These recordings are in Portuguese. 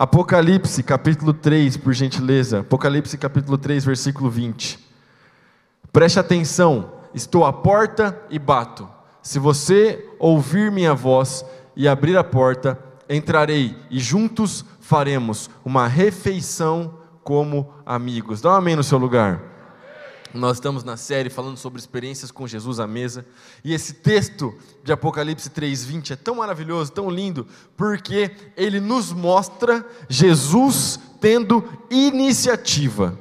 Apocalipse, capítulo 3, por gentileza. Apocalipse, capítulo 3, versículo 20. Preste atenção, estou à porta e bato. Se você ouvir minha voz e abrir a porta, entrarei e juntos faremos uma refeição como amigos. Dá um amém no seu lugar. Nós estamos na série falando sobre experiências com Jesus à mesa, e esse texto de Apocalipse 3:20 é tão maravilhoso, tão lindo, porque ele nos mostra Jesus tendo iniciativa.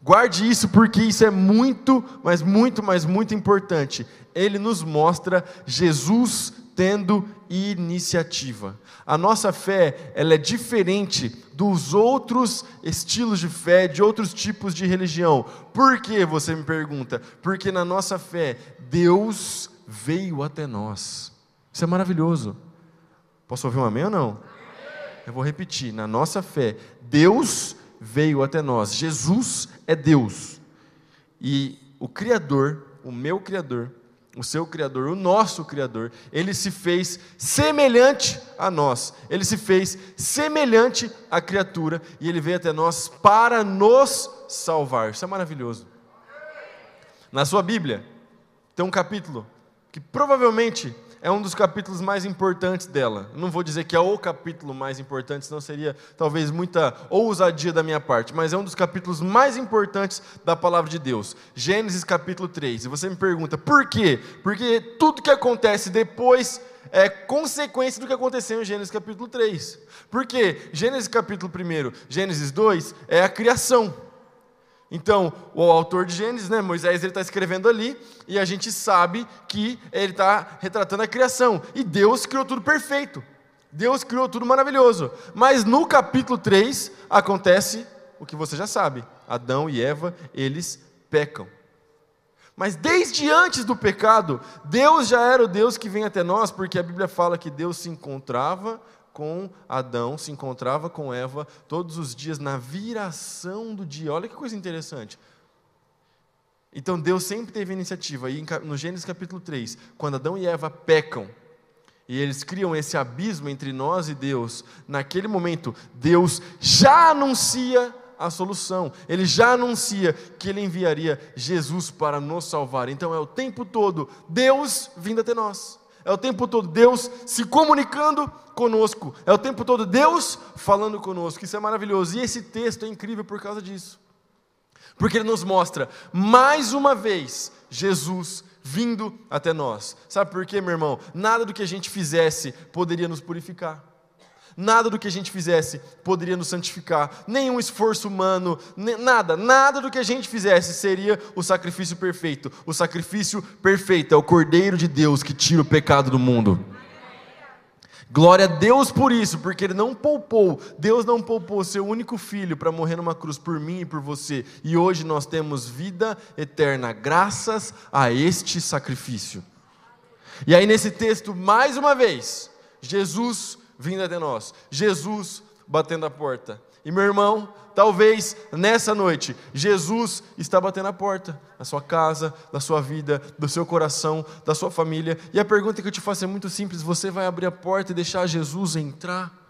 Guarde isso porque isso é muito, mas muito, mas muito importante. Ele nos mostra Jesus tendo iniciativa. A nossa fé, ela é diferente dos outros estilos de fé, de outros tipos de religião. Por que você me pergunta? Porque na nossa fé, Deus veio até nós. Isso é maravilhoso. Posso ouvir um amém ou não? Eu vou repetir. Na nossa fé, Deus veio até nós. Jesus é Deus. E o Criador, o meu Criador, o seu Criador, o nosso Criador, ele se fez semelhante a nós, ele se fez semelhante à criatura e ele veio até nós para nos salvar. Isso é maravilhoso. Na sua Bíblia, tem um capítulo que provavelmente é um dos capítulos mais importantes dela. não vou dizer que é o capítulo mais importante, senão seria talvez muita ousadia da minha parte, mas é um dos capítulos mais importantes da palavra de Deus. Gênesis capítulo 3. E você me pergunta, por quê? Porque tudo que acontece depois é consequência do que aconteceu em Gênesis capítulo 3. Por quê? Gênesis capítulo 1, Gênesis 2 é a criação. Então, o autor de Gênesis, né, Moisés, ele está escrevendo ali, e a gente sabe que ele está retratando a criação. E Deus criou tudo perfeito. Deus criou tudo maravilhoso. Mas no capítulo 3 acontece o que você já sabe: Adão e Eva, eles pecam. Mas desde antes do pecado, Deus já era o Deus que vem até nós, porque a Bíblia fala que Deus se encontrava com Adão, se encontrava com Eva todos os dias na viração do dia. Olha que coisa interessante. Então Deus sempre teve iniciativa. E no Gênesis capítulo 3, quando Adão e Eva pecam, e eles criam esse abismo entre nós e Deus, naquele momento, Deus já anuncia a solução, ele já anuncia que ele enviaria Jesus para nos salvar. Então é o tempo todo Deus vindo até nós. É o tempo todo Deus se comunicando conosco. É o tempo todo Deus falando conosco. Isso é maravilhoso. E esse texto é incrível por causa disso. Porque ele nos mostra, mais uma vez, Jesus vindo até nós. Sabe por quê, meu irmão? Nada do que a gente fizesse poderia nos purificar. Nada do que a gente fizesse poderia nos santificar, nenhum esforço humano, nada, nada do que a gente fizesse seria o sacrifício perfeito. O sacrifício perfeito é o Cordeiro de Deus que tira o pecado do mundo. Glória a Deus por isso, porque Ele não poupou, Deus não poupou seu único filho para morrer numa cruz por mim e por você, e hoje nós temos vida eterna, graças a este sacrifício. E aí, nesse texto, mais uma vez, Jesus vindo até nós, Jesus batendo a porta. E meu irmão, talvez nessa noite, Jesus está batendo a porta da sua casa, da sua vida, do seu coração, da sua família. E a pergunta que eu te faço é muito simples: você vai abrir a porta e deixar Jesus entrar?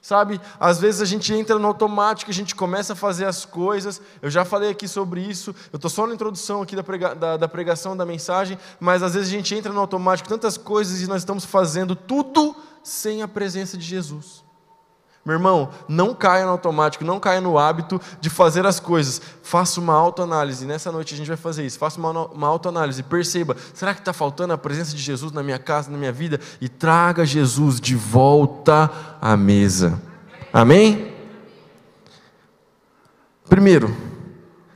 Sabe, às vezes a gente entra no automático, a gente começa a fazer as coisas. Eu já falei aqui sobre isso, eu estou só na introdução aqui da, prega, da, da pregação da mensagem, mas às vezes a gente entra no automático, tantas coisas, e nós estamos fazendo tudo sem a presença de Jesus. Meu irmão, não caia no automático, não caia no hábito de fazer as coisas. Faça uma autoanálise. Nessa noite a gente vai fazer isso. Faça uma, uma autoanálise. Perceba: será que está faltando a presença de Jesus na minha casa, na minha vida? E traga Jesus de volta à mesa. Amém? Primeiro,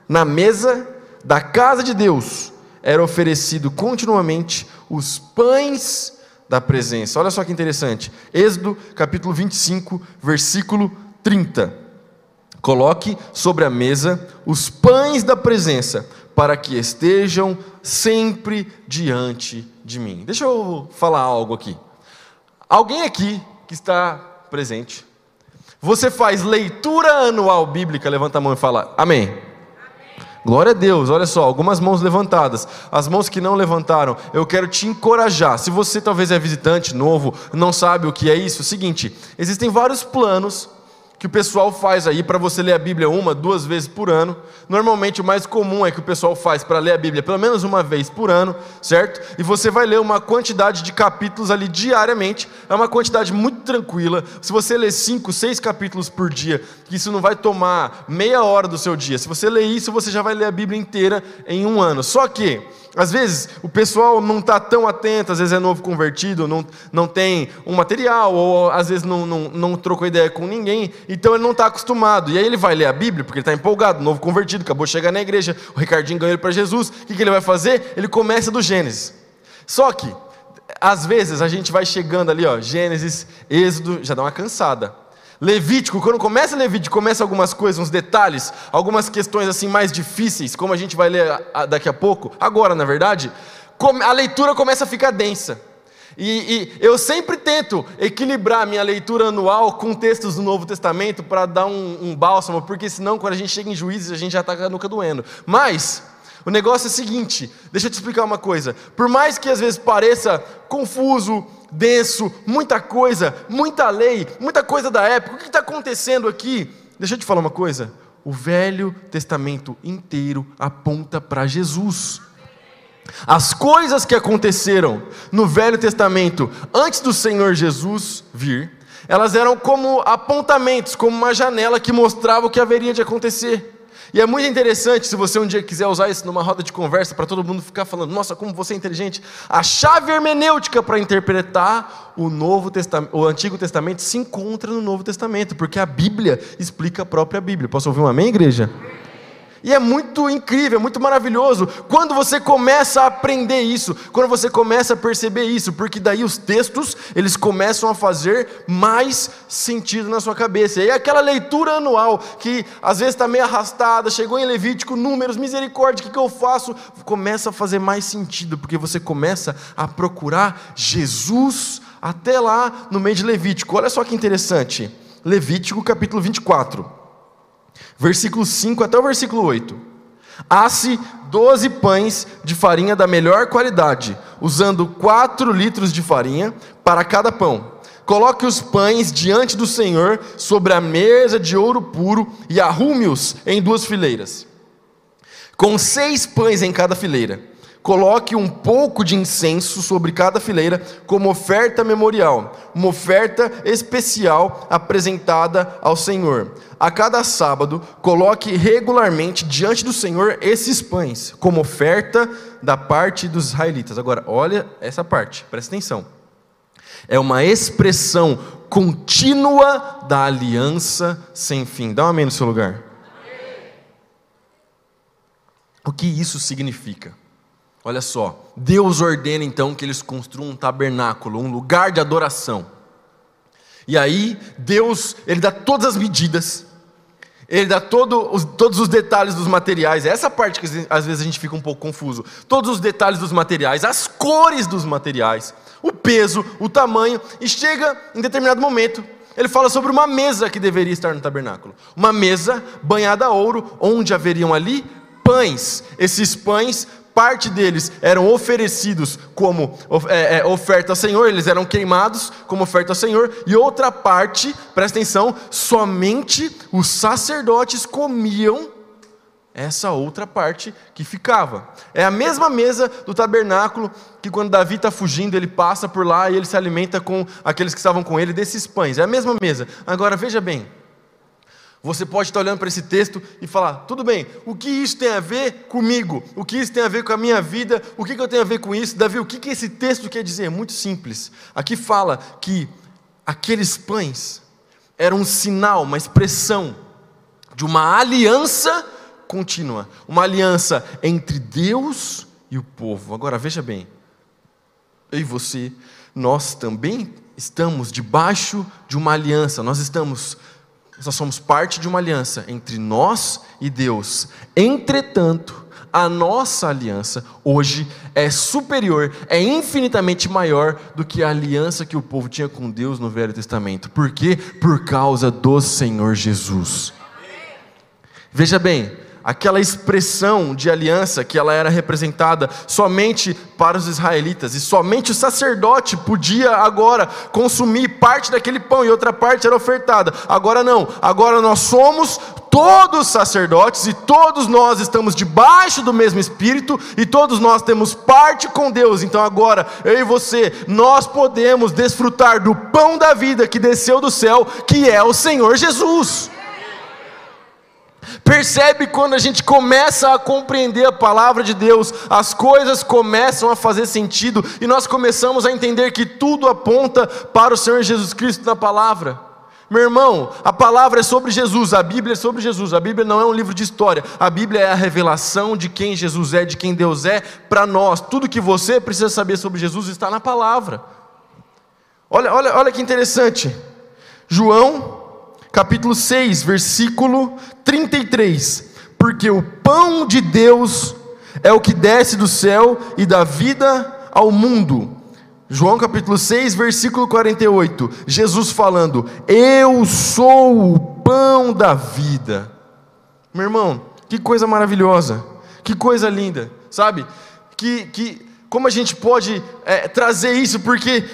na mesa da casa de Deus era oferecido continuamente os pães da presença. Olha só que interessante. Êxodo capítulo 25, versículo 30. Coloque sobre a mesa os pães da presença, para que estejam sempre diante de mim. Deixa eu falar algo aqui. Alguém aqui que está presente, você faz leitura anual bíblica, levanta a mão e fala amém. Glória a Deus, olha só, algumas mãos levantadas. As mãos que não levantaram, eu quero te encorajar. Se você talvez é visitante novo, não sabe o que é isso, é o seguinte: existem vários planos que o pessoal faz aí para você ler a Bíblia uma, duas vezes por ano. Normalmente o mais comum é que o pessoal faz para ler a Bíblia pelo menos uma vez por ano, certo? E você vai ler uma quantidade de capítulos ali diariamente. É uma quantidade muito tranquila. Se você ler cinco, seis capítulos por dia, isso não vai tomar meia hora do seu dia. Se você ler isso, você já vai ler a Bíblia inteira em um ano. Só que às vezes o pessoal não está tão atento, às vezes é novo convertido, não, não tem um material, ou às vezes não, não, não trocou ideia com ninguém, então ele não está acostumado. E aí ele vai ler a Bíblia, porque ele está empolgado, novo convertido, acabou de chegar na igreja, o Ricardinho ganhou ele para Jesus. O que, que ele vai fazer? Ele começa do Gênesis. Só que, às vezes a gente vai chegando ali, ó, Gênesis, Êxodo, já dá uma cansada. Levítico, quando começa Levítico, começa algumas coisas, uns detalhes, algumas questões assim mais difíceis, como a gente vai ler daqui a pouco, agora na verdade, a leitura começa a ficar densa. E, e eu sempre tento equilibrar minha leitura anual com textos do Novo Testamento para dar um, um, bálsamo, porque senão quando a gente chega em juízes a gente já está com a nuca doendo. Mas o negócio é o seguinte, deixa eu te explicar uma coisa. Por mais que às vezes pareça confuso, denso, muita coisa, muita lei, muita coisa da época. O que está acontecendo aqui? Deixa eu te falar uma coisa. O Velho Testamento inteiro aponta para Jesus. As coisas que aconteceram no Velho Testamento antes do Senhor Jesus vir, elas eram como apontamentos, como uma janela que mostrava o que haveria de acontecer. E é muito interessante, se você um dia quiser usar isso numa roda de conversa, para todo mundo ficar falando, nossa, como você é inteligente. A chave hermenêutica para interpretar o, Novo Testamento, o Antigo Testamento se encontra no Novo Testamento, porque a Bíblia explica a própria Bíblia. Posso ouvir um amém, igreja? E é muito incrível, é muito maravilhoso quando você começa a aprender isso, quando você começa a perceber isso, porque daí os textos, eles começam a fazer mais sentido na sua cabeça. E aí aquela leitura anual, que às vezes está meio arrastada, chegou em Levítico, números, misericórdia, o que, que eu faço? Começa a fazer mais sentido, porque você começa a procurar Jesus até lá no meio de Levítico. Olha só que interessante. Levítico capítulo 24 versículo 5 até o versículo 8. Asse doze pães de farinha da melhor qualidade, usando quatro litros de farinha para cada pão. Coloque os pães diante do Senhor sobre a mesa de ouro puro e arrume-os em duas fileiras, com seis pães em cada fileira Coloque um pouco de incenso sobre cada fileira, como oferta memorial, uma oferta especial apresentada ao Senhor. A cada sábado, coloque regularmente diante do Senhor esses pães, como oferta da parte dos israelitas. Agora, olha essa parte, presta atenção. É uma expressão contínua da aliança sem fim. Dá um amém no seu lugar. O que isso significa? Olha só, Deus ordena então que eles construam um tabernáculo, um lugar de adoração. E aí, Deus, ele dá todas as medidas, ele dá todo os, todos os detalhes dos materiais. Essa parte que às vezes a gente fica um pouco confuso. Todos os detalhes dos materiais, as cores dos materiais, o peso, o tamanho, e chega em determinado momento, ele fala sobre uma mesa que deveria estar no tabernáculo. Uma mesa banhada a ouro, onde haveriam ali pães. Esses pães parte deles eram oferecidos como é, é, oferta ao Senhor, eles eram queimados como oferta ao Senhor, e outra parte, presta atenção, somente os sacerdotes comiam essa outra parte que ficava. É a mesma mesa do tabernáculo que quando Davi está fugindo, ele passa por lá e ele se alimenta com aqueles que estavam com ele desses pães. É a mesma mesa. Agora veja bem, você pode estar olhando para esse texto e falar: tudo bem, o que isso tem a ver comigo? O que isso tem a ver com a minha vida? O que, eu tenho a ver com isso? Davi, o que, que esse texto quer dizer? É muito simples. Aqui fala que aqueles pães eram um sinal, uma expressão de uma aliança contínua uma aliança entre Deus e o povo. Agora veja bem, eu e você, nós também estamos debaixo de uma aliança, nós estamos nós somos parte de uma aliança entre nós e Deus. Entretanto, a nossa aliança hoje é superior, é infinitamente maior do que a aliança que o povo tinha com Deus no Velho Testamento. Por quê? Por causa do Senhor Jesus. Veja bem, aquela expressão de aliança que ela era representada somente para os israelitas e somente o sacerdote podia agora consumir parte daquele pão e outra parte era ofertada. Agora não, agora nós somos todos sacerdotes e todos nós estamos debaixo do mesmo espírito e todos nós temos parte com Deus. Então agora eu e você, nós podemos desfrutar do pão da vida que desceu do céu, que é o Senhor Jesus. Percebe quando a gente começa a compreender a palavra de Deus, as coisas começam a fazer sentido e nós começamos a entender que tudo aponta para o Senhor Jesus Cristo na palavra. Meu irmão, a palavra é sobre Jesus, a Bíblia é sobre Jesus. A Bíblia não é um livro de história, a Bíblia é a revelação de quem Jesus é, de quem Deus é para nós. Tudo que você precisa saber sobre Jesus está na palavra. Olha, olha, olha que interessante. João capítulo 6, versículo 33. Porque o pão de Deus é o que desce do céu e dá vida ao mundo. João capítulo 6, versículo 48. Jesus falando: Eu sou o pão da vida. Meu irmão, que coisa maravilhosa, que coisa linda, sabe? Que, que como a gente pode é, trazer isso, porque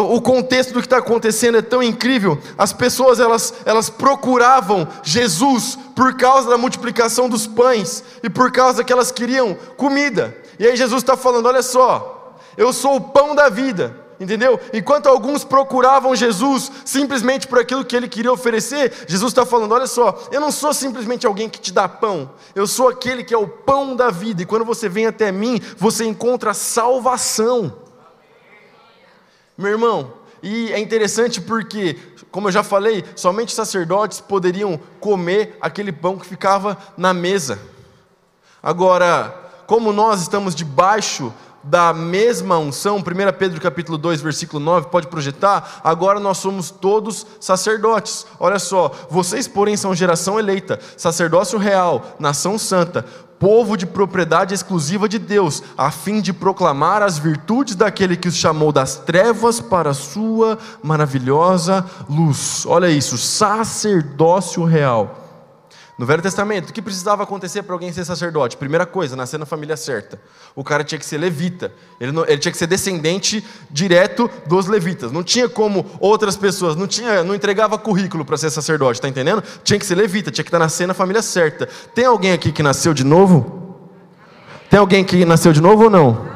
o contexto do que está acontecendo é tão incrível. As pessoas elas, elas procuravam Jesus por causa da multiplicação dos pães e por causa que elas queriam comida. E aí Jesus está falando: olha só, eu sou o pão da vida. Entendeu? Enquanto alguns procuravam Jesus simplesmente por aquilo que ele queria oferecer, Jesus está falando: olha só, eu não sou simplesmente alguém que te dá pão, eu sou aquele que é o pão da vida, e quando você vem até mim, você encontra salvação. Meu irmão, e é interessante porque, como eu já falei, somente sacerdotes poderiam comer aquele pão que ficava na mesa. Agora, como nós estamos debaixo da mesma unção, 1 Pedro capítulo 2, versículo 9, pode projetar, agora nós somos todos sacerdotes. Olha só, vocês, porém, são geração eleita, sacerdócio real, nação santa, povo de propriedade exclusiva de Deus, a fim de proclamar as virtudes daquele que os chamou das trevas para a sua maravilhosa luz. Olha isso, sacerdócio real. No Velho Testamento, o que precisava acontecer para alguém ser sacerdote? Primeira coisa, nascer na família certa. O cara tinha que ser levita. Ele, não, ele tinha que ser descendente direto dos levitas. Não tinha como outras pessoas, não tinha, não entregava currículo para ser sacerdote, tá entendendo? Tinha que ser levita, tinha que estar nascendo na família certa. Tem alguém aqui que nasceu de novo? Tem alguém que nasceu de novo ou não?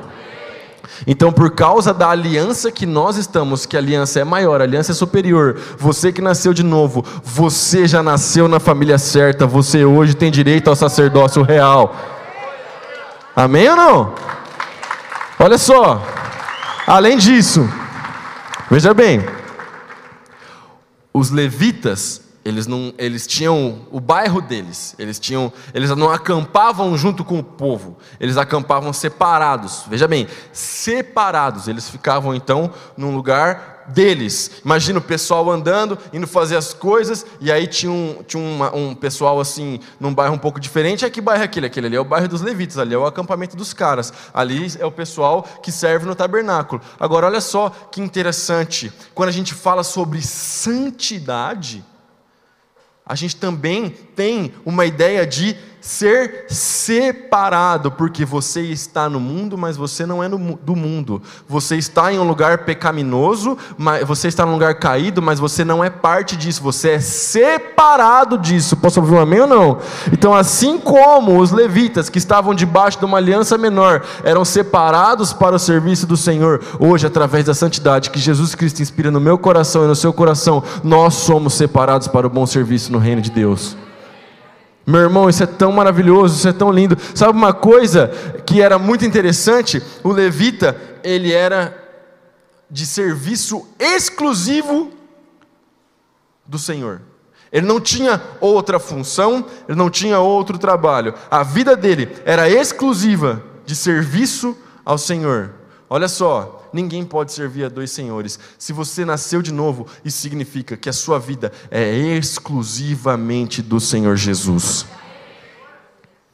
Então, por causa da aliança que nós estamos, que a aliança é maior, a aliança é superior, você que nasceu de novo, você já nasceu na família certa, você hoje tem direito ao sacerdócio real. Amém ou não? Olha só, além disso, veja bem, os levitas eles, não, eles tinham o bairro deles, eles, tinham, eles não acampavam junto com o povo, eles acampavam separados. Veja bem, separados. Eles ficavam então num lugar deles. Imagina o pessoal andando, indo fazer as coisas, e aí tinha um, tinha uma, um pessoal assim, num bairro um pouco diferente. É que bairro é aquele? Aquele ali é o bairro dos levitas, ali é o acampamento dos caras. Ali é o pessoal que serve no tabernáculo. Agora, olha só que interessante, quando a gente fala sobre santidade a gente também tem uma ideia de ser separado, porque você está no mundo, mas você não é do mundo. Você está em um lugar pecaminoso, mas você está num lugar caído, mas você não é parte disso. Você é separado disso. Posso ouvir um amém ou não? Então, assim como os levitas que estavam debaixo de uma aliança menor eram separados para o serviço do Senhor, hoje, através da santidade que Jesus Cristo inspira no meu coração e no seu coração, nós somos separados para o bom serviço no reino de Deus. Meu irmão, isso é tão maravilhoso, isso é tão lindo. Sabe uma coisa que era muito interessante? O levita, ele era de serviço exclusivo do Senhor. Ele não tinha outra função, ele não tinha outro trabalho. A vida dele era exclusiva de serviço ao Senhor. Olha só, ninguém pode servir a dois senhores. Se você nasceu de novo, isso significa que a sua vida é exclusivamente do Senhor Jesus.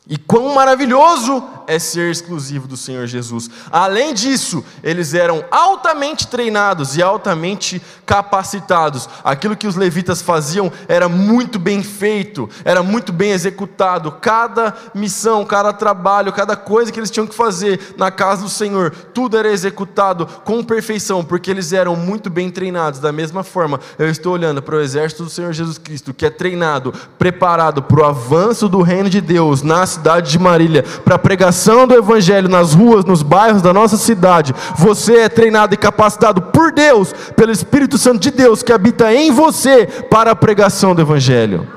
E quão maravilhoso é ser exclusivo do Senhor Jesus. Além disso, eles eram altamente treinados e altamente capacitados. Aquilo que os levitas faziam era muito bem feito, era muito bem executado. Cada missão, cada trabalho, cada coisa que eles tinham que fazer na casa do Senhor, tudo era executado com perfeição, porque eles eram muito bem treinados. Da mesma forma, eu estou olhando para o exército do Senhor Jesus Cristo, que é treinado, preparado para o avanço do reino de Deus nas cidade de Marília, para a pregação do Evangelho nas ruas, nos bairros da nossa cidade, você é treinado e capacitado por Deus, pelo Espírito Santo de Deus que habita em você, para a pregação do Evangelho.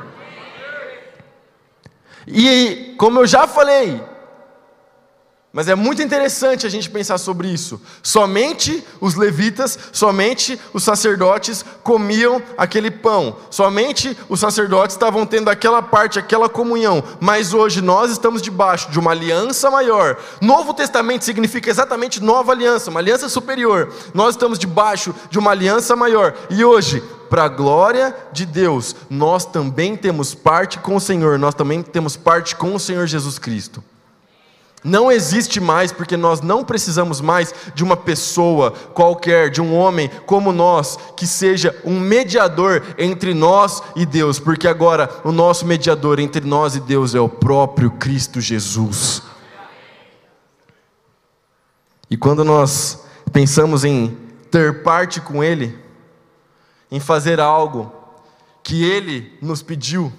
E, como eu já falei, mas é muito interessante a gente pensar sobre isso. Somente os levitas, somente os sacerdotes comiam aquele pão. Somente os sacerdotes estavam tendo aquela parte, aquela comunhão. Mas hoje nós estamos debaixo de uma aliança maior. Novo Testamento significa exatamente nova aliança, uma aliança superior. Nós estamos debaixo de uma aliança maior. E hoje, para a glória de Deus, nós também temos parte com o Senhor, nós também temos parte com o Senhor Jesus Cristo não existe mais, porque nós não precisamos mais de uma pessoa qualquer, de um homem como nós, que seja um mediador entre nós e Deus, porque agora o nosso mediador entre nós e Deus é o próprio Cristo Jesus. E quando nós pensamos em ter parte com Ele, em fazer algo que Ele nos pediu,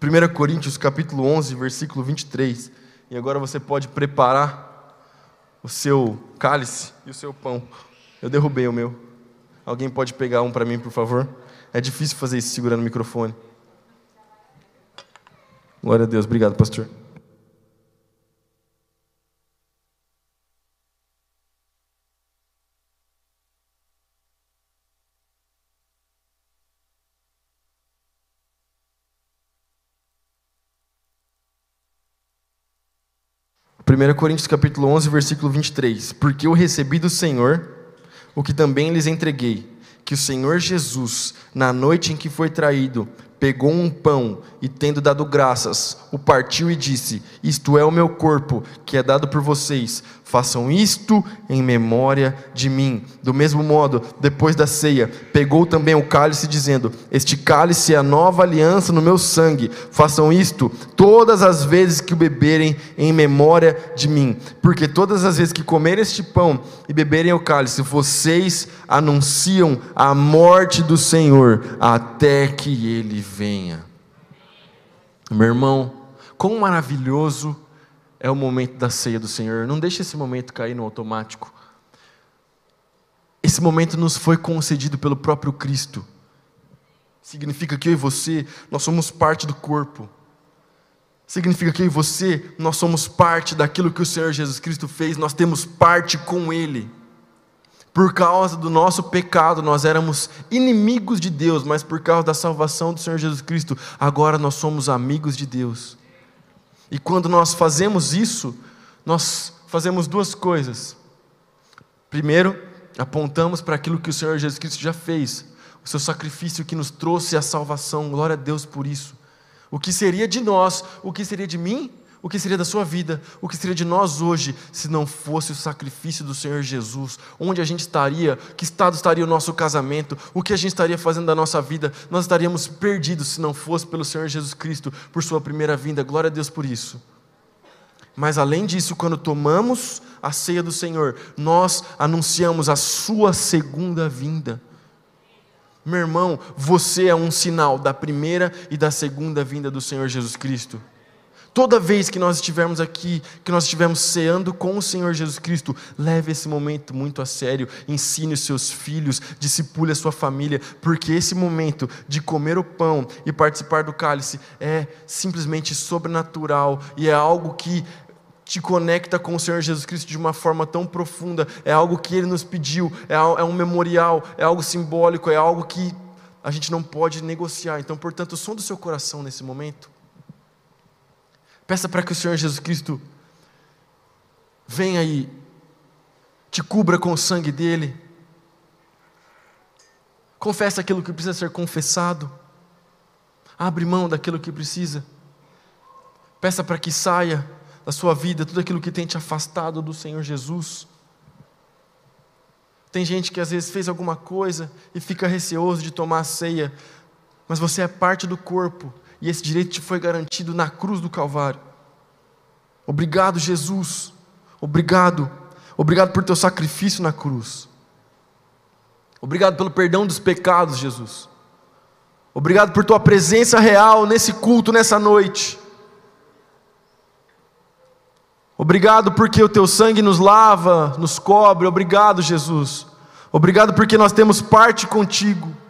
1 Coríntios capítulo 11, versículo 23, e agora você pode preparar o seu cálice e o seu pão. Eu derrubei o meu. Alguém pode pegar um para mim, por favor? É difícil fazer isso segurando o microfone. Glória a Deus. Obrigado, pastor. 1 Coríntios capítulo 11, versículo 23. Porque eu recebi do Senhor o que também lhes entreguei, que o Senhor Jesus, na noite em que foi traído, pegou um pão e, tendo dado graças, o partiu e disse: Isto é o meu corpo, que é dado por vocês. Façam isto em memória de mim. Do mesmo modo, depois da ceia, pegou também o cálice, dizendo: Este cálice é a nova aliança no meu sangue. Façam isto todas as vezes que o beberem em memória de mim. Porque todas as vezes que comerem este pão e beberem o cálice, vocês anunciam a morte do Senhor até que ele venha. Meu irmão, quão maravilhoso é o momento da ceia do Senhor. Não deixe esse momento cair no automático. Esse momento nos foi concedido pelo próprio Cristo. Significa que eu e você, nós somos parte do corpo. Significa que eu e você, nós somos parte daquilo que o Senhor Jesus Cristo fez, nós temos parte com Ele. Por causa do nosso pecado, nós éramos inimigos de Deus, mas por causa da salvação do Senhor Jesus Cristo, agora nós somos amigos de Deus. E quando nós fazemos isso, nós fazemos duas coisas. Primeiro, apontamos para aquilo que o Senhor Jesus Cristo já fez, o seu sacrifício que nos trouxe a salvação, glória a Deus por isso. O que seria de nós, o que seria de mim, o que seria da sua vida, o que seria de nós hoje, se não fosse o sacrifício do Senhor Jesus? Onde a gente estaria? Que estado estaria o nosso casamento? O que a gente estaria fazendo da nossa vida? Nós estaríamos perdidos se não fosse pelo Senhor Jesus Cristo, por Sua primeira vinda. Glória a Deus por isso. Mas além disso, quando tomamos a ceia do Senhor, nós anunciamos a Sua segunda vinda. Meu irmão, você é um sinal da primeira e da segunda vinda do Senhor Jesus Cristo. Toda vez que nós estivermos aqui, que nós estivermos ceando com o Senhor Jesus Cristo, leve esse momento muito a sério, ensine os seus filhos, discipule a sua família, porque esse momento de comer o pão e participar do cálice é simplesmente sobrenatural e é algo que te conecta com o Senhor Jesus Cristo de uma forma tão profunda, é algo que Ele nos pediu, é, é um memorial, é algo simbólico, é algo que a gente não pode negociar. Então, portanto, o som do seu coração nesse momento, peça para que o Senhor Jesus Cristo venha aí, te cubra com o sangue dEle, confesse aquilo que precisa ser confessado, abre mão daquilo que precisa. Peça para que saia da sua vida tudo aquilo que tem te afastado do Senhor Jesus. Tem gente que às vezes fez alguma coisa e fica receoso de tomar a ceia, mas você é parte do corpo e esse direito te foi garantido na cruz do Calvário. Obrigado, Jesus. Obrigado. Obrigado por teu sacrifício na cruz. Obrigado pelo perdão dos pecados, Jesus. Obrigado por tua presença real nesse culto, nessa noite. Obrigado porque o teu sangue nos lava, nos cobre. Obrigado, Jesus. Obrigado porque nós temos parte contigo.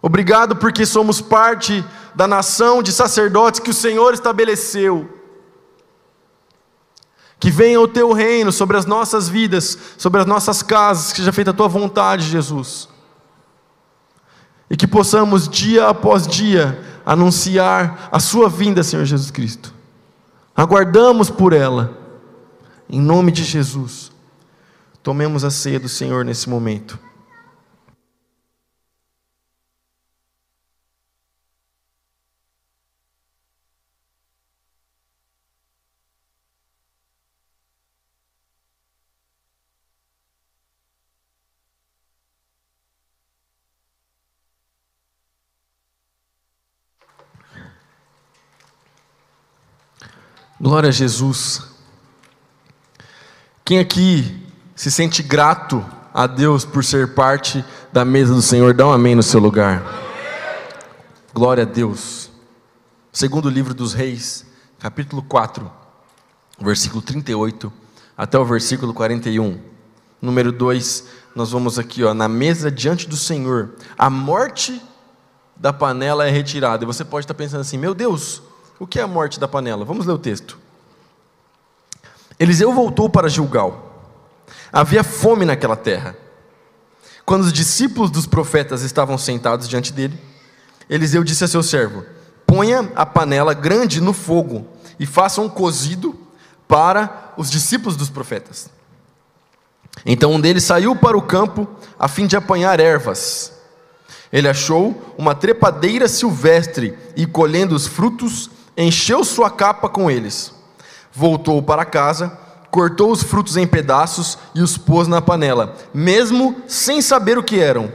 Obrigado porque somos parte da nação de sacerdotes que o Senhor estabeleceu. Que venha o teu reino sobre as nossas vidas, sobre as nossas casas, que seja feita a tua vontade, Jesus. E que possamos, dia após dia, anunciar a sua vinda, Senhor Jesus Cristo. Aguardamos por ela, em nome de Jesus. Tomemos a ceia do Senhor nesse momento. Glória a Jesus. Quem aqui se sente grato a Deus por ser parte da mesa do Senhor? Dá um amém no seu lugar. Glória a Deus. Segundo livro dos Reis, capítulo 4, versículo 38 até o versículo 41. Número 2, nós vamos aqui, ó, na mesa diante do Senhor. A morte da panela é retirada. E você pode estar pensando assim: "Meu Deus, o que é a morte da panela? Vamos ler o texto. Eliseu voltou para Gilgal. Havia fome naquela terra. Quando os discípulos dos profetas estavam sentados diante dele, Eliseu disse a seu servo: Ponha a panela grande no fogo e faça um cozido para os discípulos dos profetas. Então um deles saiu para o campo a fim de apanhar ervas. Ele achou uma trepadeira silvestre e, colhendo os frutos, encheu sua capa com eles. Voltou para casa, cortou os frutos em pedaços e os pôs na panela, mesmo sem saber o que eram.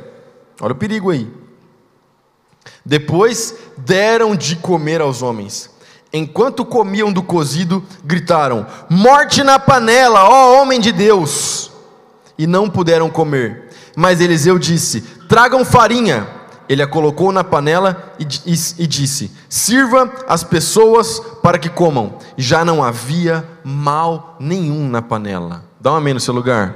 Olha o perigo aí. Depois deram de comer aos homens. Enquanto comiam do cozido, gritaram: Morte na panela, ó homem de Deus! E não puderam comer. Mas Eliseu disse: Tragam farinha ele a colocou na panela e, e, e, disse: Sirva as pessoas para que comam. Já não havia mal nenhum na panela. Dá um amém no seu lugar.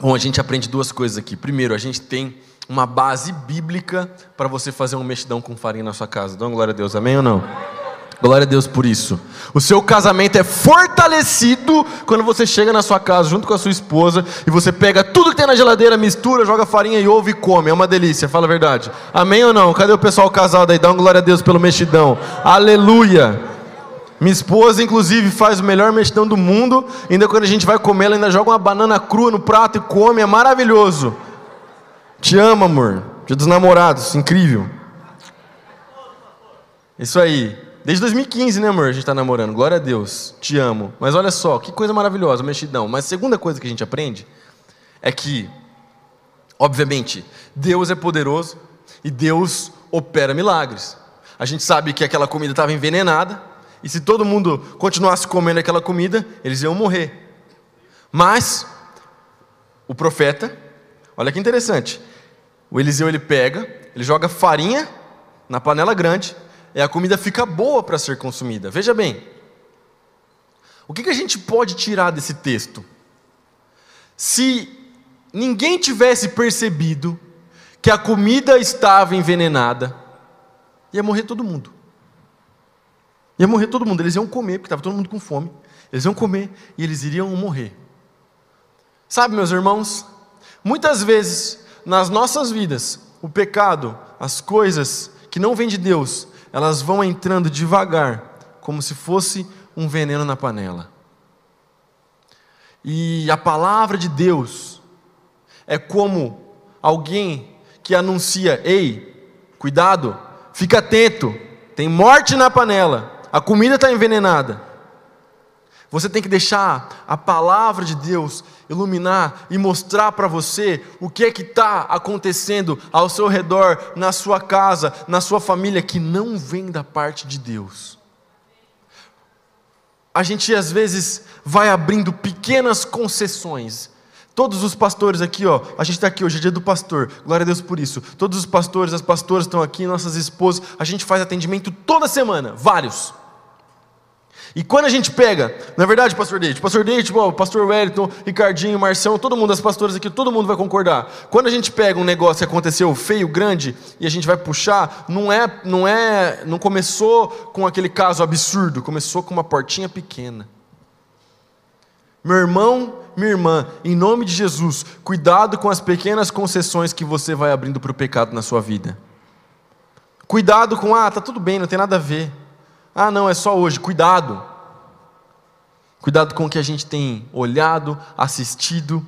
Bom, a gente aprende duas coisas aqui. Primeiro, a gente tem uma base bíblica para você fazer um mexidão com farinha na sua casa. Dá uma glória a Deus, amém ou não? Glória a Deus por isso. O seu casamento é fortalecido quando você chega na sua casa junto com a sua esposa e você pega tudo que tem na geladeira, mistura, joga farinha e ovo e come. É uma delícia, fala a verdade. Amém ou não? Cadê o pessoal casado aí? Dá uma glória a Deus pelo mexidão. Aleluia. Minha esposa, inclusive, faz o melhor mexidão do mundo. Ainda quando a gente vai comer, ela ainda joga uma banana crua no prato e come. É maravilhoso. Te amo, amor. Dia dos namorados, incrível. Isso aí. Desde 2015, né, amor? A gente está namorando. Glória a Deus. Te amo. Mas olha só, que coisa maravilhosa, mexidão. Mas a segunda coisa que a gente aprende é que, obviamente, Deus é poderoso e Deus opera milagres. A gente sabe que aquela comida estava envenenada e se todo mundo continuasse comendo aquela comida, eles iam morrer. Mas o profeta, olha que interessante. O Eliseu ele pega, ele joga farinha na panela grande e a comida fica boa para ser consumida. Veja bem, o que, que a gente pode tirar desse texto? Se ninguém tivesse percebido que a comida estava envenenada, ia morrer todo mundo. Ia morrer todo mundo. Eles iam comer, porque estava todo mundo com fome. Eles iam comer e eles iriam morrer. Sabe, meus irmãos, muitas vezes nas nossas vidas, o pecado, as coisas que não vêm de Deus, elas vão entrando devagar, como se fosse um veneno na panela. E a palavra de Deus é como alguém que anuncia: ei, cuidado, fica atento, Tem morte na panela. A comida está envenenada. Você tem que deixar a palavra de Deus iluminar e mostrar para você o que é que está acontecendo ao seu redor, na sua casa, na sua família, que não vem da parte de Deus. A gente às vezes vai abrindo pequenas concessões Todos os pastores aqui, ó, a gente está aqui hoje, é dia do pastor, glória a Deus por isso. Todos os pastores, as pastoras estão aqui, nossas esposas, a gente faz atendimento toda semana, vários. E quando a gente pega, na é verdade, pastor Deite, pastor Deite, pastor Wellington, Ricardinho, Marcião, todo mundo, as pastoras aqui, todo mundo vai concordar. Quando a gente pega um negócio que aconteceu feio, grande, e a gente vai puxar, não é, não é, não começou com aquele caso absurdo, começou com uma portinha pequena. Meu irmão, minha irmã, em nome de Jesus, cuidado com as pequenas concessões que você vai abrindo para o pecado na sua vida. Cuidado com, ah, tá tudo bem, não tem nada a ver. Ah, não, é só hoje. Cuidado. Cuidado com o que a gente tem olhado, assistido,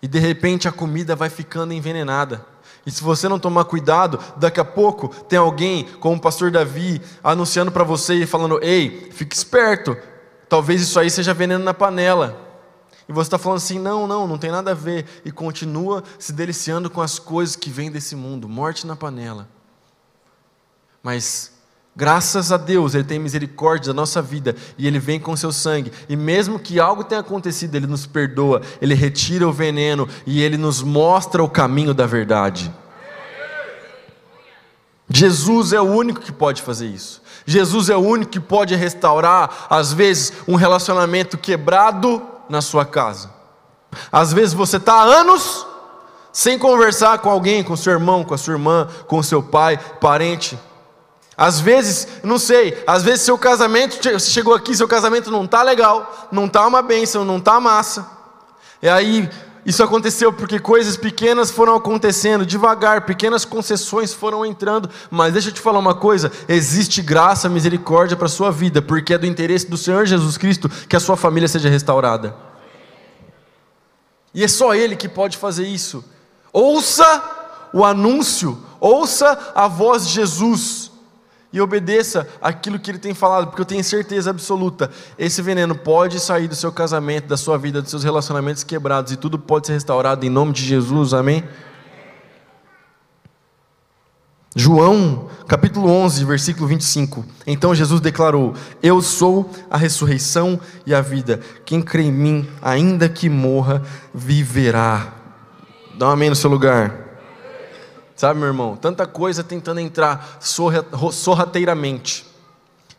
e de repente a comida vai ficando envenenada. E se você não tomar cuidado, daqui a pouco tem alguém, como o pastor Davi, anunciando para você e falando: Ei, fique esperto, Talvez isso aí seja veneno na panela. E você está falando assim: não, não, não tem nada a ver. E continua se deliciando com as coisas que vêm desse mundo morte na panela. Mas, graças a Deus, Ele tem misericórdia da nossa vida e Ele vem com seu sangue. E mesmo que algo tenha acontecido, Ele nos perdoa, Ele retira o veneno e Ele nos mostra o caminho da verdade. Jesus é o único que pode fazer isso. Jesus é o único que pode restaurar, às vezes, um relacionamento quebrado na sua casa. Às vezes você está há anos sem conversar com alguém, com seu irmão, com a sua irmã, com seu pai, parente. Às vezes, não sei, às vezes seu casamento, você chegou aqui, seu casamento não está legal, não está uma bênção, não está massa. E aí isso aconteceu porque coisas pequenas foram acontecendo devagar, pequenas concessões foram entrando, mas deixa eu te falar uma coisa: existe graça, misericórdia para a sua vida, porque é do interesse do Senhor Jesus Cristo que a sua família seja restaurada. E é só Ele que pode fazer isso. Ouça o anúncio, ouça a voz de Jesus e obedeça aquilo que ele tem falado, porque eu tenho certeza absoluta: esse veneno pode sair do seu casamento, da sua vida, dos seus relacionamentos quebrados, e tudo pode ser restaurado em nome de Jesus, amém? João, capítulo 11, versículo 25. Então Jesus declarou: Eu sou a ressurreição e a vida. Quem crê em mim, ainda que morra, viverá. Dá um amém no seu lugar. Sabe, meu irmão? Tanta coisa tentando entrar sorrateiramente,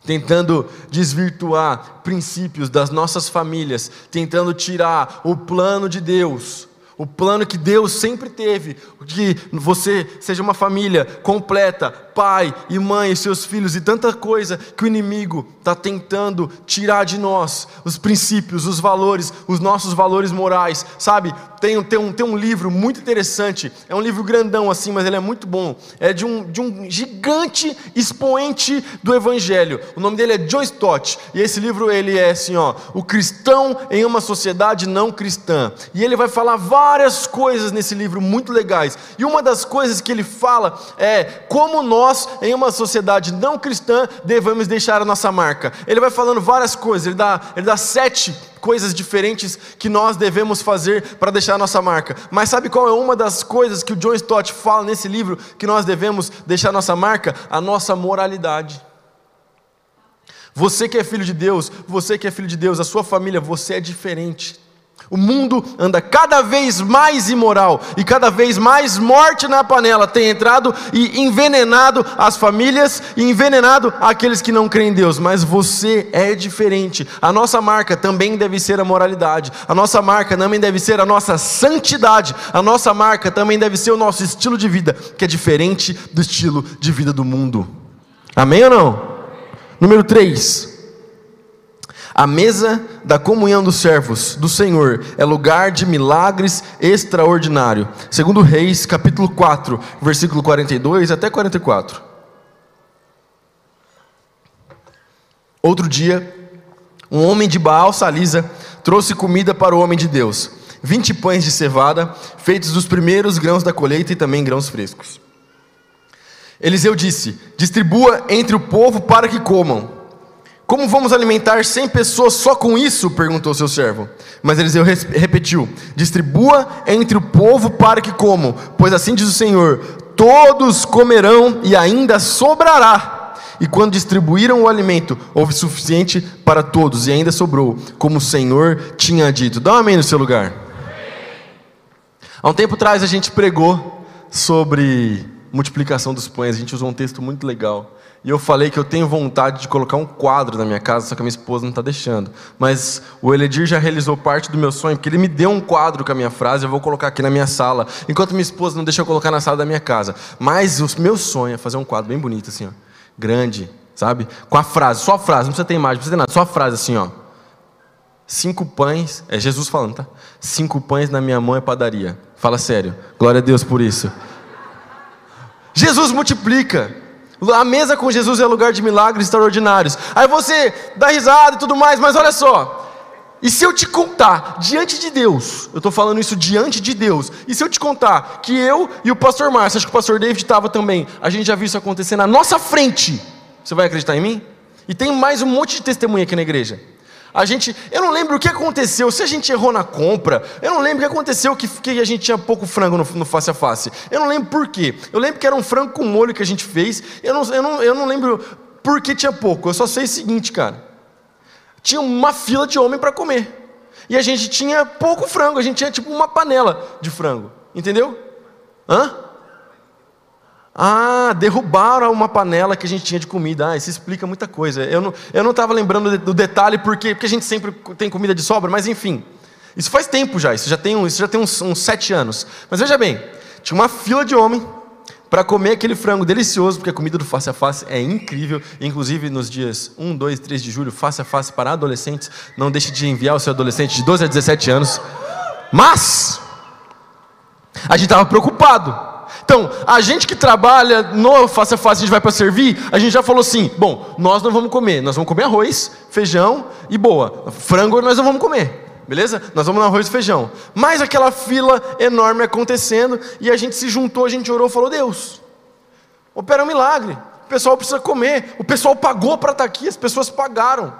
tentando desvirtuar princípios das nossas famílias, tentando tirar o plano de Deus o plano que Deus sempre teve, que você seja uma família completa, pai e mãe, e seus filhos, e tanta coisa que o inimigo está tentando tirar de nós, os princípios, os valores, os nossos valores morais, sabe? Tem, tem, um, tem um livro muito interessante, é um livro grandão assim, mas ele é muito bom, é de um, de um gigante expoente do Evangelho, o nome dele é John Stott, e esse livro ele é assim, ó, o cristão em uma sociedade não cristã, e ele vai falar várias coisas nesse livro muito legais. E uma das coisas que ele fala é como nós, em uma sociedade não cristã, devemos deixar a nossa marca. Ele vai falando várias coisas, ele dá, ele dá sete coisas diferentes que nós devemos fazer para deixar a nossa marca. Mas sabe qual é uma das coisas que o John Stott fala nesse livro que nós devemos deixar a nossa marca? A nossa moralidade. Você que é filho de Deus, você que é filho de Deus, a sua família, você é diferente. O mundo anda cada vez mais imoral e cada vez mais morte na panela tem entrado e envenenado as famílias e envenenado aqueles que não creem em Deus. Mas você é diferente. A nossa marca também deve ser a moralidade. A nossa marca também deve ser a nossa santidade. A nossa marca também deve ser o nosso estilo de vida, que é diferente do estilo de vida do mundo. Amém ou não? Número 3. A mesa da comunhão dos servos do Senhor é lugar de milagres extraordinário. Segundo Reis, capítulo 4, versículo 42 até 44. Outro dia, um homem de Baal Salisa trouxe comida para o homem de Deus. Vinte pães de cevada, feitos dos primeiros grãos da colheita e também grãos frescos. Eliseu disse: Distribua entre o povo para que comam. Como vamos alimentar cem pessoas só com isso? perguntou seu servo. Mas Eliseu repetiu: Distribua entre o povo para que comam, pois assim diz o Senhor: todos comerão e ainda sobrará. E quando distribuíram o alimento, houve suficiente para todos e ainda sobrou, como o Senhor tinha dito. Dá um amém no seu lugar. Há um tempo atrás a gente pregou sobre multiplicação dos pães, a gente usou um texto muito legal. E eu falei que eu tenho vontade de colocar um quadro na minha casa, só que a minha esposa não está deixando. Mas o Eledir já realizou parte do meu sonho, porque ele me deu um quadro com a minha frase, eu vou colocar aqui na minha sala, enquanto minha esposa não deixa eu colocar na sala da minha casa. Mas o meu sonho é fazer um quadro bem bonito, assim, ó, grande, sabe? Com a frase, só a frase, não precisa ter imagem, não precisa ter nada, só a frase assim, ó. Cinco pães, é Jesus falando, tá? Cinco pães na minha mão é padaria. Fala sério. Glória a Deus por isso. Jesus multiplica. A mesa com Jesus é lugar de milagres extraordinários. Aí você dá risada e tudo mais, mas olha só. E se eu te contar, diante de Deus, eu estou falando isso diante de Deus, e se eu te contar que eu e o pastor Márcio, acho que o pastor David estava também, a gente já viu isso acontecer na nossa frente, você vai acreditar em mim? E tem mais um monte de testemunha aqui na igreja. A gente, eu não lembro o que aconteceu, se a gente errou na compra, eu não lembro o que aconteceu que, que a gente tinha pouco frango no, no, face a face. Eu não lembro por quê. Eu lembro que era um frango com molho que a gente fez. Eu não, eu não, eu não lembro por que tinha pouco. Eu só sei o seguinte, cara. Tinha uma fila de homem para comer. E a gente tinha pouco frango, a gente tinha tipo uma panela de frango. Entendeu? Hã? Ah, derrubaram uma panela que a gente tinha de comida. Ah, isso explica muita coisa. Eu não estava eu não lembrando do detalhe porque, porque a gente sempre tem comida de sobra, mas enfim. Isso faz tempo já, isso já tem, isso já tem uns, uns sete anos. Mas veja bem, tinha uma fila de homem para comer aquele frango delicioso, porque a comida do face a face é incrível. Inclusive nos dias 1, 2, 3 de julho, face a face para adolescentes. Não deixe de enviar o seu adolescente de 12 a 17 anos. Mas a gente estava preocupado então, a gente que trabalha no face a face, a gente vai para servir, a gente já falou assim: bom, nós não vamos comer, nós vamos comer arroz, feijão e boa. Frango nós não vamos comer, beleza? Nós vamos no arroz e feijão. Mas aquela fila enorme acontecendo e a gente se juntou, a gente orou falou: Deus, opera um milagre. O pessoal precisa comer, o pessoal pagou para estar tá aqui, as pessoas pagaram.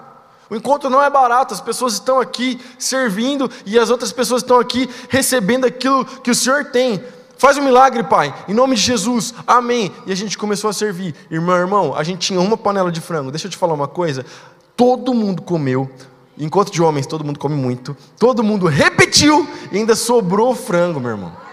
O encontro não é barato, as pessoas estão aqui servindo e as outras pessoas estão aqui recebendo aquilo que o Senhor tem. Faz um milagre, Pai, em nome de Jesus, amém. E a gente começou a servir. Irmão, irmão, a gente tinha uma panela de frango. Deixa eu te falar uma coisa: todo mundo comeu. Encontro de homens, todo mundo come muito. Todo mundo repetiu e ainda sobrou frango, meu irmão.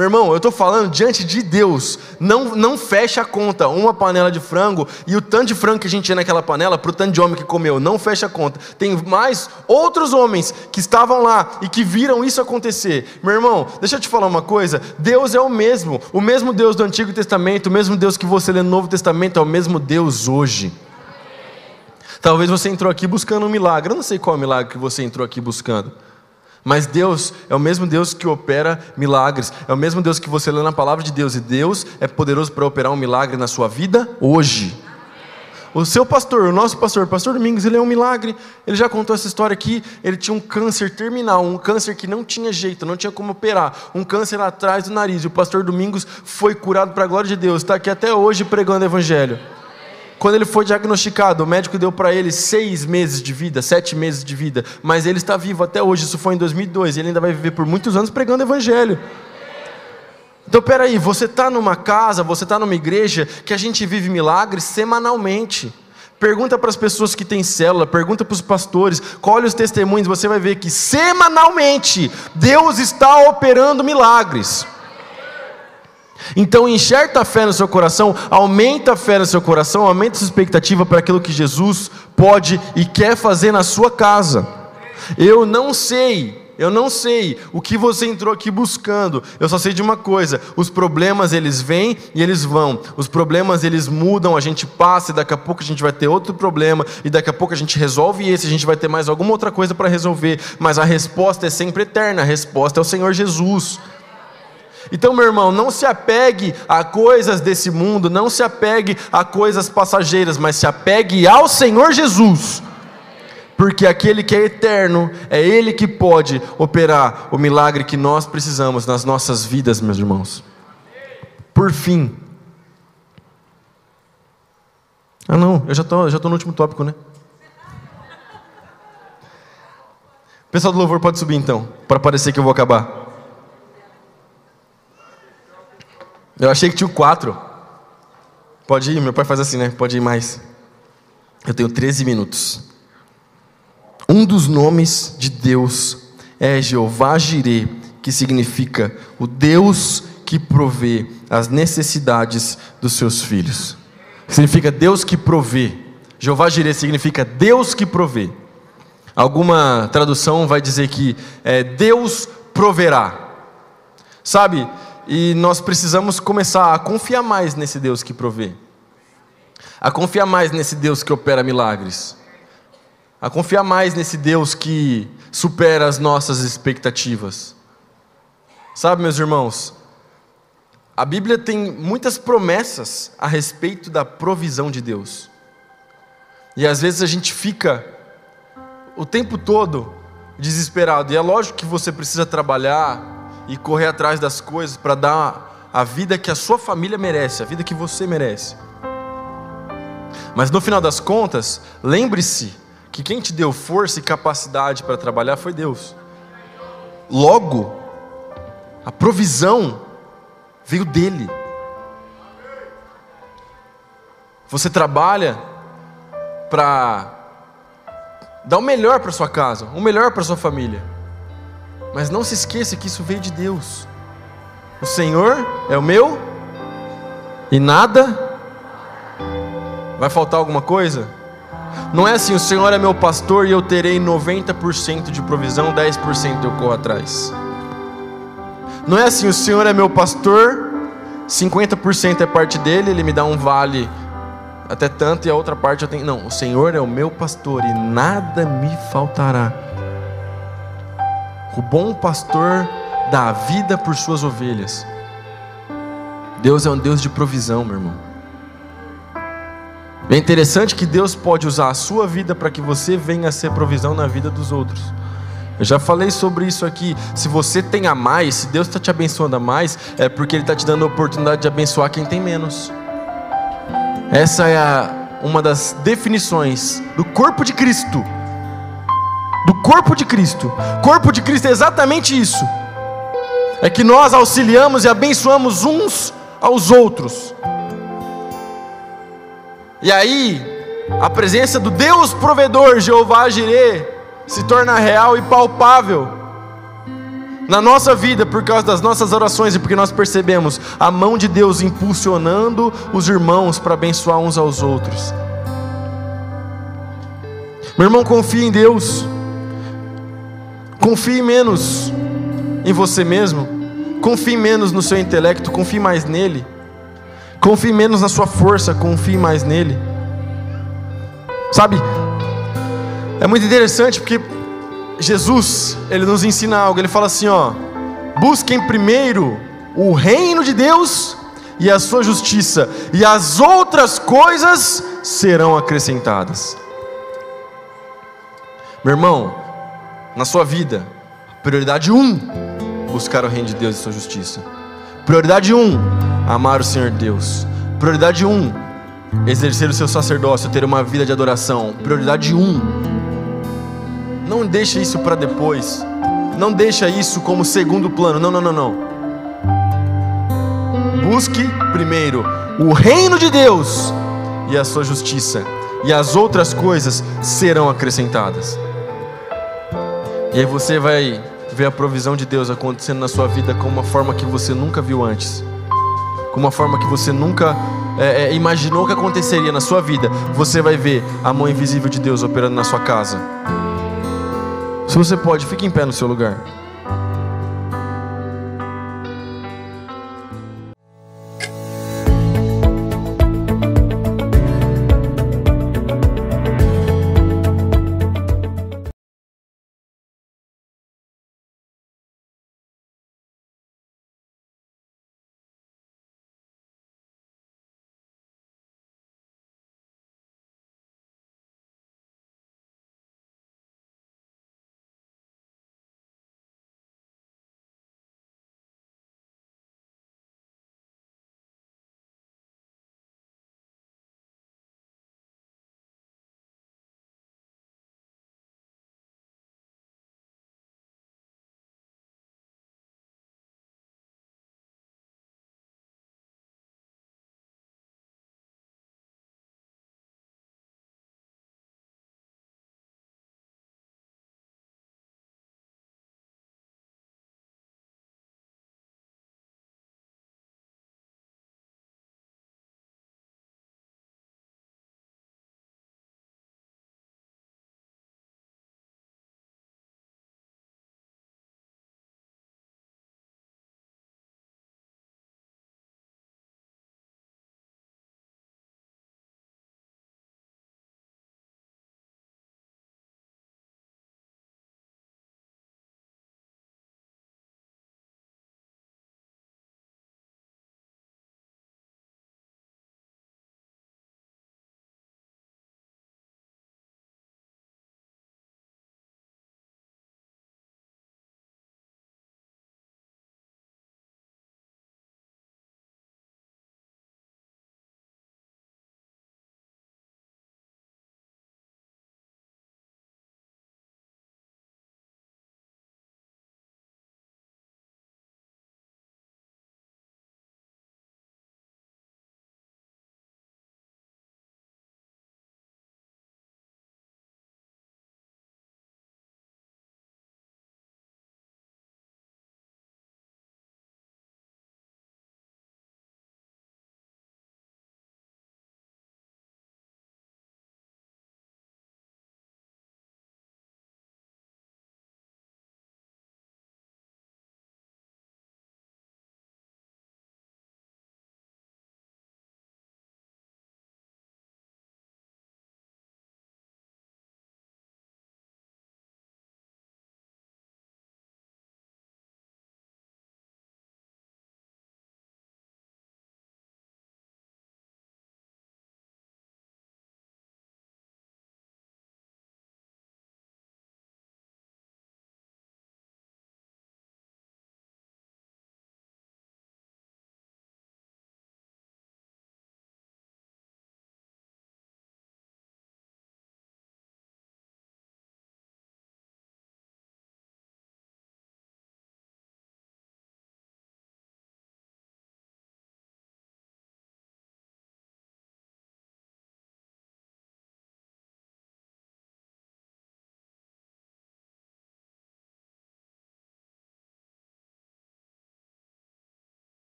Meu irmão, eu estou falando diante de Deus. Não, não fecha a conta. Uma panela de frango e o tanto de frango que a gente tinha naquela panela para o tanto de homem que comeu. Não fecha a conta. Tem mais outros homens que estavam lá e que viram isso acontecer. Meu irmão, deixa eu te falar uma coisa. Deus é o mesmo. O mesmo Deus do Antigo Testamento, o mesmo Deus que você lê no Novo Testamento, é o mesmo Deus hoje. Talvez você entrou aqui buscando um milagre. Eu não sei qual é milagre que você entrou aqui buscando. Mas Deus é o mesmo Deus que opera milagres, é o mesmo Deus que você lê na palavra de Deus, e Deus é poderoso para operar um milagre na sua vida hoje. O seu pastor, o nosso pastor, o pastor Domingos, ele é um milagre. Ele já contou essa história aqui. Ele tinha um câncer terminal, um câncer que não tinha jeito, não tinha como operar, um câncer atrás do nariz. E o pastor Domingos foi curado para a glória de Deus. Está aqui até hoje pregando o evangelho. Quando ele foi diagnosticado, o médico deu para ele seis meses de vida, sete meses de vida, mas ele está vivo até hoje. Isso foi em 2002. E ele ainda vai viver por muitos anos pregando evangelho. Então, peraí, você está numa casa, você está numa igreja que a gente vive milagres semanalmente. Pergunta para as pessoas que têm célula, pergunta para os pastores, colhe os testemunhos, você vai ver que semanalmente Deus está operando milagres. Então enxerta a fé no seu coração, aumenta a fé no seu coração, aumenta a sua expectativa para aquilo que Jesus pode e quer fazer na sua casa. Eu não sei, eu não sei o que você entrou aqui buscando. Eu só sei de uma coisa: os problemas eles vêm e eles vão. Os problemas eles mudam, a gente passa e daqui a pouco a gente vai ter outro problema e daqui a pouco a gente resolve esse, a gente vai ter mais alguma outra coisa para resolver. Mas a resposta é sempre eterna. A resposta é o Senhor Jesus. Então, meu irmão, não se apegue a coisas desse mundo, não se apegue a coisas passageiras, mas se apegue ao Senhor Jesus. Porque aquele que é eterno, é ele que pode operar o milagre que nós precisamos nas nossas vidas, meus irmãos. Por fim. Ah, não, eu já estou já no último tópico, né? Pessoal do louvor pode subir então, para parecer que eu vou acabar. Eu achei que tinha quatro. Pode ir, meu pai faz assim, né? Pode ir mais. Eu tenho 13 minutos. Um dos nomes de Deus é Jeová Jireh, que significa o Deus que provê as necessidades dos seus filhos. Significa Deus que provê. Jeová Jireh significa Deus que provê. Alguma tradução vai dizer que é, Deus proverá. Sabe? E nós precisamos começar a confiar mais nesse Deus que provê. A confiar mais nesse Deus que opera milagres. A confiar mais nesse Deus que supera as nossas expectativas. Sabe, meus irmãos, a Bíblia tem muitas promessas a respeito da provisão de Deus. E às vezes a gente fica o tempo todo desesperado. E é lógico que você precisa trabalhar e correr atrás das coisas para dar a vida que a sua família merece, a vida que você merece. Mas no final das contas, lembre-se que quem te deu força e capacidade para trabalhar foi Deus. Logo, a provisão veio dele. Você trabalha para Dá o melhor para sua casa, o melhor para sua família. Mas não se esqueça que isso veio de Deus. O Senhor é o meu e nada vai faltar alguma coisa? Não é assim, o Senhor é meu pastor e eu terei 90% de provisão, 10% eu corro atrás. Não é assim, o Senhor é meu pastor, 50% é parte dele, ele me dá um vale até tanto, e a outra parte eu tenho. Não, o Senhor é o meu pastor e nada me faltará. O bom pastor dá a vida por suas ovelhas. Deus é um Deus de provisão, meu irmão. É interessante que Deus pode usar a sua vida para que você venha a ser provisão na vida dos outros. Eu já falei sobre isso aqui. Se você tem a mais, se Deus está te abençoando a mais, é porque Ele está te dando a oportunidade de abençoar quem tem menos. Essa é a, uma das definições do corpo de Cristo. Do corpo de Cristo. Corpo de Cristo é exatamente isso. É que nós auxiliamos e abençoamos uns aos outros. E aí, a presença do Deus provedor, Jeová Jireh, se torna real e palpável na nossa vida por causa das nossas orações e porque nós percebemos a mão de Deus impulsionando os irmãos para abençoar uns aos outros. Meu irmão, confie em Deus. Confie menos em você mesmo. Confie menos no seu intelecto, confie mais nele. Confie menos na sua força, confie mais nele. Sabe? É muito interessante porque Jesus, ele nos ensina algo, ele fala assim, ó: Busquem primeiro o reino de Deus e a sua justiça, e as outras coisas serão acrescentadas. Meu irmão, na sua vida, prioridade um, buscar o reino de Deus e sua justiça. Prioridade um, amar o Senhor Deus. Prioridade um, exercer o seu sacerdócio, ter uma vida de adoração. Prioridade um, não deixa isso para depois. Não deixa isso como segundo plano. Não, não, não, não. Busque primeiro o reino de Deus e a sua justiça, e as outras coisas serão acrescentadas. E aí você vai ver a provisão de Deus acontecendo na sua vida com uma forma que você nunca viu antes, com uma forma que você nunca é, é, imaginou que aconteceria na sua vida. Você vai ver a mão invisível de Deus operando na sua casa. Se você pode, fique em pé no seu lugar.